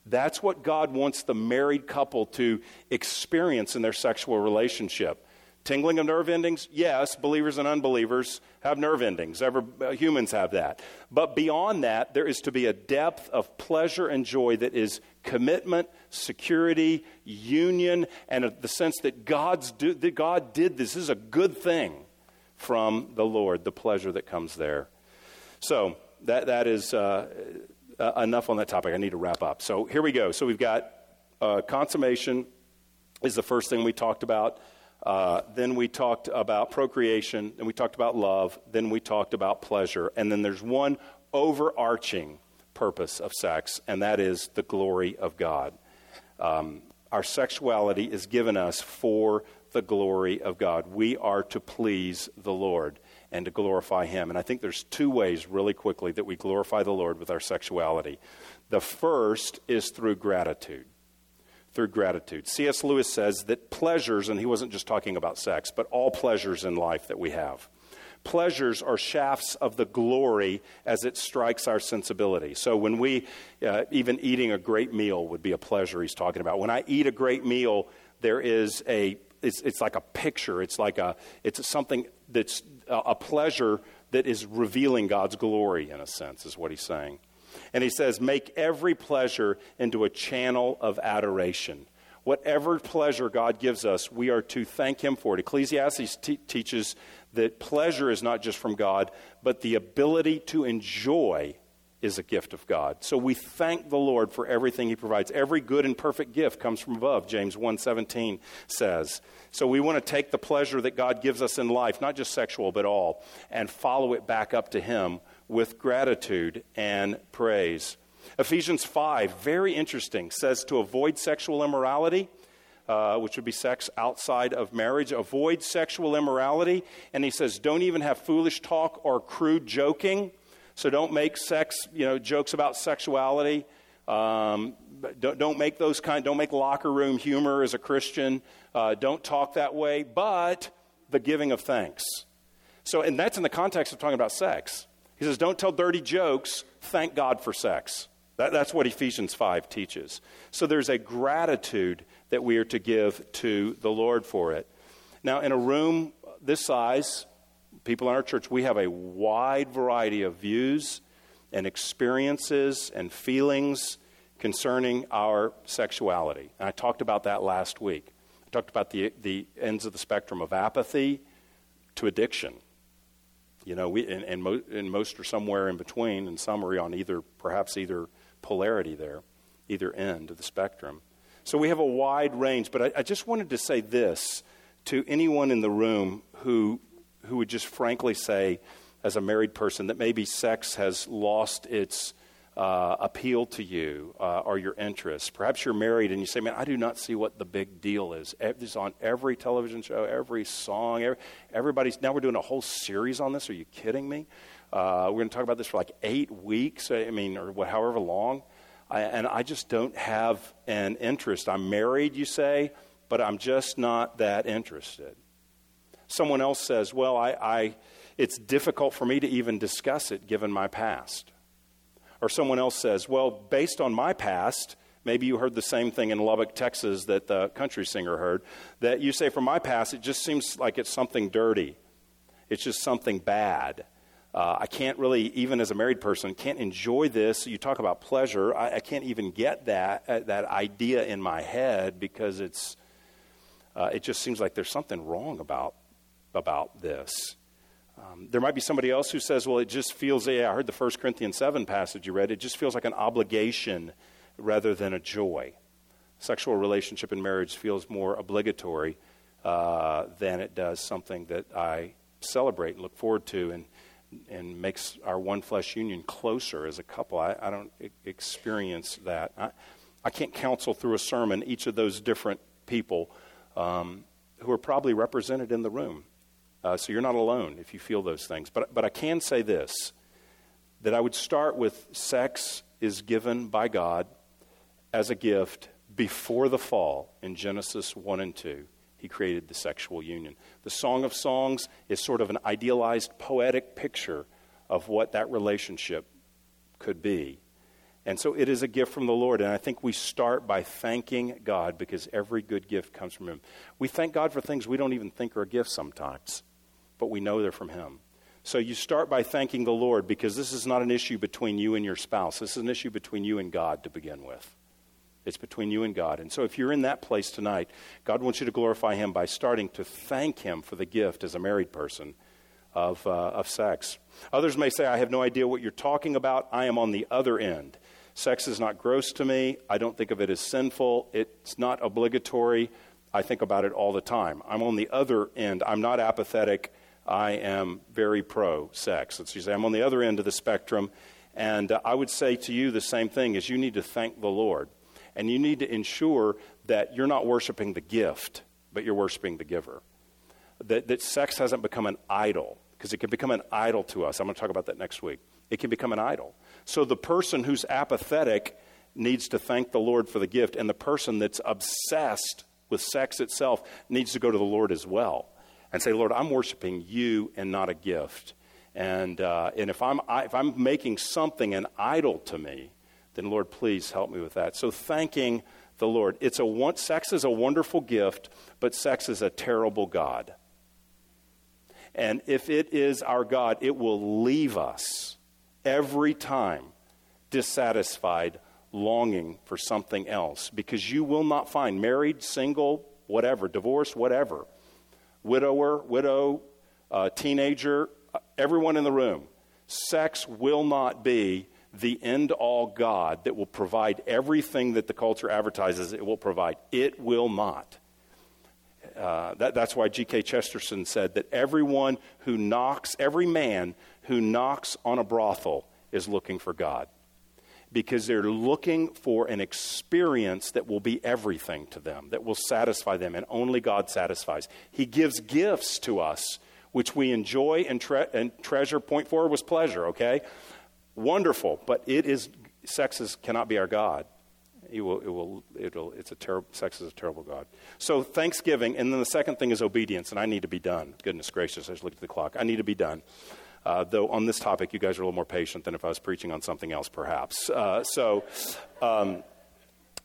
That's what God wants the married couple to experience in their sexual relationship. Tingling of nerve endings? Yes, believers and unbelievers have nerve endings. Ever, uh, humans have that. But beyond that, there is to be a depth of pleasure and joy that is commitment, security, union, and the sense that, God's do, that God did this. This is a good thing from the Lord, the pleasure that comes there. So that, that is uh, uh, enough on that topic. I need to wrap up. So here we go. So we've got uh, consummation is the first thing we talked about. Uh, then we talked about procreation, then we talked about love, then we talked about pleasure, and then there's one overarching purpose of sex, and that is the glory of God. Um, our sexuality is given us for the glory of God. We are to please the Lord and to glorify Him. And I think there's two ways, really quickly, that we glorify the Lord with our sexuality. The first is through gratitude. Through gratitude. C.S. Lewis says that pleasures, and he wasn't just talking about sex, but all pleasures in life that we have, pleasures are shafts of the glory as it strikes our sensibility. So when we, uh, even eating a great meal would be a pleasure he's talking about. When I eat a great meal, there is a, it's, it's like a picture. It's like a, it's something that's a, pleasure that is revealing God's glory, in a sense, is what he's saying. And he says, make every pleasure into a channel of adoration. Whatever pleasure God gives us, we are to thank Him for it. Ecclesiastes teaches that pleasure is not just from God, but the ability to enjoy is a gift of God. So we thank the Lord for everything he provides. Every good and perfect gift comes from above, James 1:17 says. So we want to take the pleasure that God gives us in life, not just sexual but all, and follow it back up to him with gratitude and praise. Ephesians 5, very interesting, says to avoid sexual immorality uh, which would be sex outside of marriage. Avoid sexual immorality. And he says, don't even have foolish talk or crude joking. So don't make sex, you know, jokes about sexuality. Um, don't, don't, make those kind. Don't make locker room humor as a Christian. Uh, don't talk that way. But the giving of thanks. So, and that's in the context of talking about sex. He says, don't tell dirty jokes. Thank God for sex. That, that's what Ephesians 5 teaches. So there's a gratitude that we are to give to the Lord for it. Now, in a room this size, people in our church, we have a wide variety of views and experiences and feelings concerning our sexuality. And I talked about that last week. I talked about the, the ends of the spectrum of apathy to addiction. You know, we, and, and, mo- and most are somewhere in between, and some are on either, perhaps either polarity there, either end of the spectrum. So we have a wide range, but I, I just wanted to say this to anyone in the room who, who would just frankly say, as a married person, that maybe sex has lost its uh, appeal to you uh, or your interest. Perhaps you're married and you say, Man, I do not see what the big deal is. Is on every television show, every song. Every, everybody's now we're doing a whole series on this. Are you kidding me? Uh, we're going to talk about this for like eight weeks, I mean, or however long. I, and I just don't have an interest. I'm married, you say, but I'm just not that interested. Someone else says, well, I, I, it's difficult for me to even discuss it given my past. Or someone else says, well, based on my past, maybe you heard the same thing in Lubbock, Texas that the country singer heard, that you say, from my past, it just seems like it's something dirty. It's just something bad. Uh, I can't really, even as a married person, can't enjoy this. You talk about pleasure. I, I can't even get that uh, that idea in my head because it's uh, it just seems like there's something wrong about about this. Um, there might be somebody else who says, "Well, it just feels." Yeah, I heard the First Corinthians seven passage you read. It just feels like an obligation rather than a joy. Sexual relationship in marriage feels more obligatory uh, than it does something that I celebrate and look forward to. And and makes our one flesh union closer as a couple. I, I don't experience that. I, I can't counsel through a sermon each of those different people um, who are probably represented in the room. Uh, so you're not alone if you feel those things. But, but I can say this that I would start with sex is given by God as a gift before the fall in Genesis 1 and 2 he created the sexual union. The Song of Songs is sort of an idealized, poetic picture of what that relationship could be. And so it is a gift from the Lord. And I think we start by thanking God because every good gift comes from Him. We thank God for things we don't even think are gifts sometimes, but we know they're from Him. So you start by thanking the Lord because this is not an issue between you and your spouse. This is an issue between you and God to begin with. It's between you and God. And so if you're in that place tonight, God wants you to glorify Him by starting to thank Him for the gift as a married person of, uh, of sex. Others may say, I have no idea what you're talking about. I am on the other end. Sex is not gross to me. I don't think of it as sinful. It's not obligatory. I think about it all the time. I'm on the other end. I'm not apathetic. I am very pro sex. Let's say I'm on the other end of the spectrum. And uh, I would say to you the same thing is you need to thank the Lord and you need to ensure that you're not worshiping the gift but you're worshiping the giver. That, that sex hasn't become an idol, because it can become an idol to us. I'm going to talk about that next week. It can become an idol. So the person who's apathetic needs to thank the Lord for the gift, and the person that's obsessed with sex itself needs to go to the Lord as well and say, Lord, I'm worshiping you and not a gift. And, uh, and if, I'm, I, if I'm making something an idol to me, then Lord, please help me with that. So thanking the Lord. It's a sex is a wonderful gift, but sex is a terrible God. And if it is our God, it will leave us every time dissatisfied, longing for something else, because you will not find married, single, whatever, divorced, whatever, widower, widow, uh, teenager, everyone in the room. Sex will not be the end all God that will provide everything that the culture advertises it will provide. It will not. Uh, that, that's why G.K. Chesterton said that everyone who knocks, every man who knocks on a brothel is looking for God. Because they're looking for an experience that will be everything to them, that will satisfy them, and only God satisfies. He gives gifts to us, which we enjoy and, tre- and treasure. Point four was pleasure, okay? Wonderful, but it is, sex is, cannot be our God. It will, it will, it'll, it's a terrible, sex is a terrible God. So thanksgiving, and then the second thing is obedience, and I need to be done. Goodness gracious, I just looked at the clock. I need to be done. Uh, though on this topic, you guys are a little more patient than if I was preaching on something else, perhaps. Uh, so, um,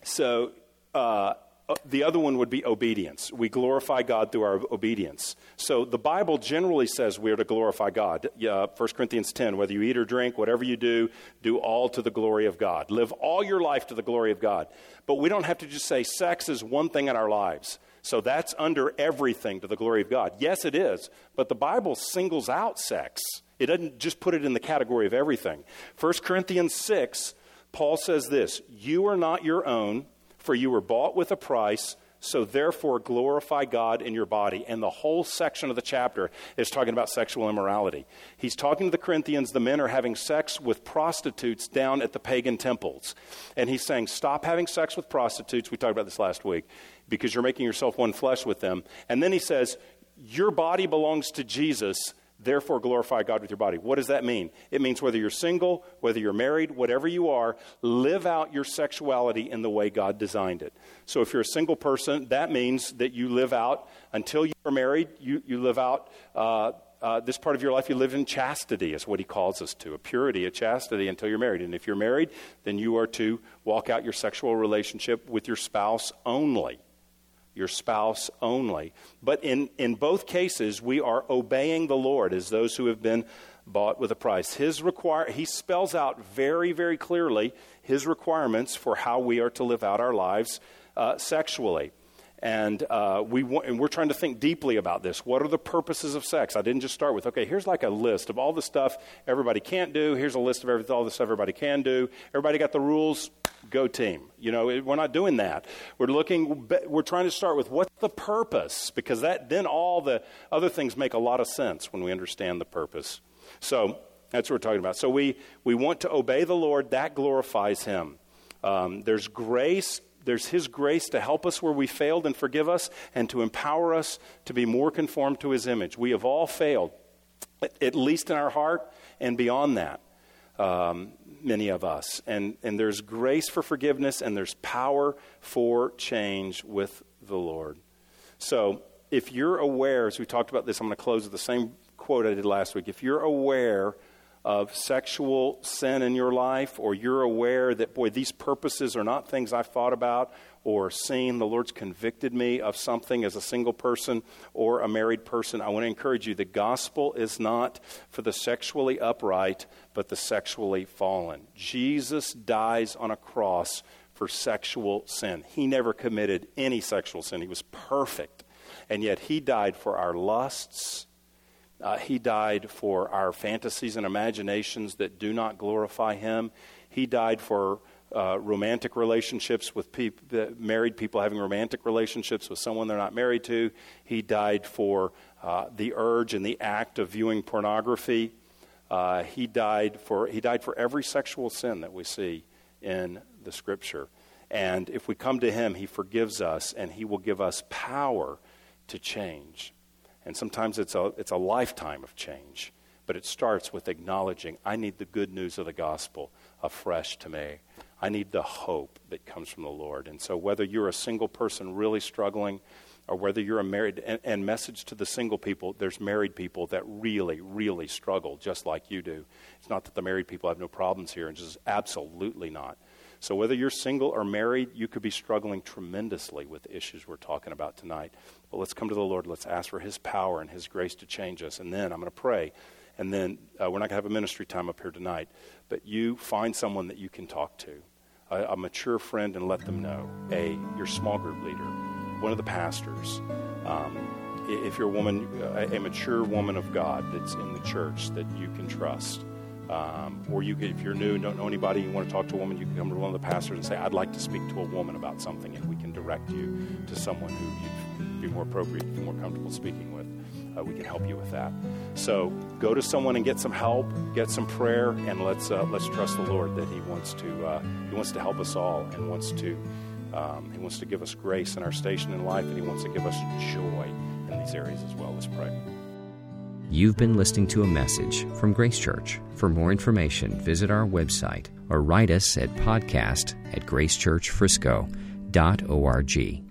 so uh, uh, the other one would be obedience. We glorify God through our obedience. So the Bible generally says we are to glorify God. Uh, 1 Corinthians 10 whether you eat or drink, whatever you do, do all to the glory of God. Live all your life to the glory of God. But we don't have to just say sex is one thing in our lives. So that's under everything to the glory of God. Yes, it is. But the Bible singles out sex. It doesn't just put it in the category of everything. 1 Corinthians 6, Paul says this You are not your own, for you were bought with a price. So therefore, glorify God in your body. And the whole section of the chapter is talking about sexual immorality. He's talking to the Corinthians. The men are having sex with prostitutes down at the pagan temples. And he's saying, Stop having sex with prostitutes. We talked about this last week because you're making yourself one flesh with them. And then he says, Your body belongs to Jesus. Therefore, glorify God with your body. What does that mean? It means whether you're single, whether you're married, whatever you are, live out your sexuality in the way God designed it. So, if you're a single person, that means that you live out until you are married, you, you live out. Uh, uh, this part of your life you live in chastity, is what he calls us to a purity, a chastity until you're married. And if you're married, then you are to walk out your sexual relationship with your spouse only your spouse only. But in, in both cases, we are obeying the Lord as those who have been bought with a price. His require, he spells out very, very clearly his requirements for how we are to live out our lives uh, sexually. And, uh, we and we're trying to think deeply about this. What are the purposes of sex? I didn't just start with, okay, here's like a list of all the stuff everybody can't do. Here's a list of everything, all the stuff everybody can do. Everybody got the rules? Go team. You know, we're not doing that. We're looking, we're trying to start with what's the purpose? Because that, then all the other things make a lot of sense when we understand the purpose. So that's what we're talking about. So we, we want to obey the Lord, that glorifies Him. Um, there's grace there's His grace to help us where we failed and forgive us, and to empower us to be more conformed to His image. We have all failed, at least in our heart and beyond that, um, many of us. And, and there's grace for forgiveness, and there's power for change with the Lord. So, if you're aware, as we talked about this, I'm going to close with the same quote I did last week. If you're aware of sexual sin in your life, or you're aware that, boy, these purposes are not things I've thought about or seen, the Lord's convicted me of something as a single person or a married person, I want to encourage you the gospel is not for the sexually upright, but the sexually fallen. Jesus dies on a cross for sexual sin. He never committed any sexual sin, he was perfect. And yet, he died for our lusts uh, he died for our fantasies and imaginations that do not glorify Him. He died for uh, romantic relationships with people, married people having romantic relationships with someone they're not married to. He died for uh, the urge and the act of viewing pornography. Uh, he died for he died for every sexual sin that we see in the Scripture. And if we come to Him, He forgives us, and He will give us power to change. And sometimes it's a, it's a lifetime of change. But it starts with acknowledging I need the good news of the gospel afresh to me. I need the hope that comes from the Lord. And so, whether you're a single person really struggling, or whether you're a married, and, and, message to the single people, there's married people that really, really struggle just like you do. It's not that the married people have no problems here, and just absolutely not. So, whether you're single or married, you could be struggling tremendously with the issues we're talking about tonight. But let's come to the Lord. Let's ask for His power and His grace to change us. And then I'm going to pray and then uh, we're not going to have a ministry time up here tonight, but you find someone that you can talk to, a, a mature friend, and let them know. A, your small group leader, one of the pastors. Um, if you're a woman, a, mature woman of God that's in the church that you can trust, um, or you, if you're new and don't know anybody, you want to talk to a woman, you can come to one of the pastors and say, "I'd like to speak to a woman about something," and we can direct you to someone who you'd be more appropriate, more comfortable speaking with uh, we can help you with that. So go to someone and get some help, get some prayer, and let's uh, let's trust the Lord that He wants to uh, He wants to help us all and wants to um, He wants to give us grace in our station in life, and He wants to give us joy in these areas as well. Let's pray.
You've been listening to a message from Grace Church. For more information, visit our website or write us at podcast at gracechurchfrisco.org.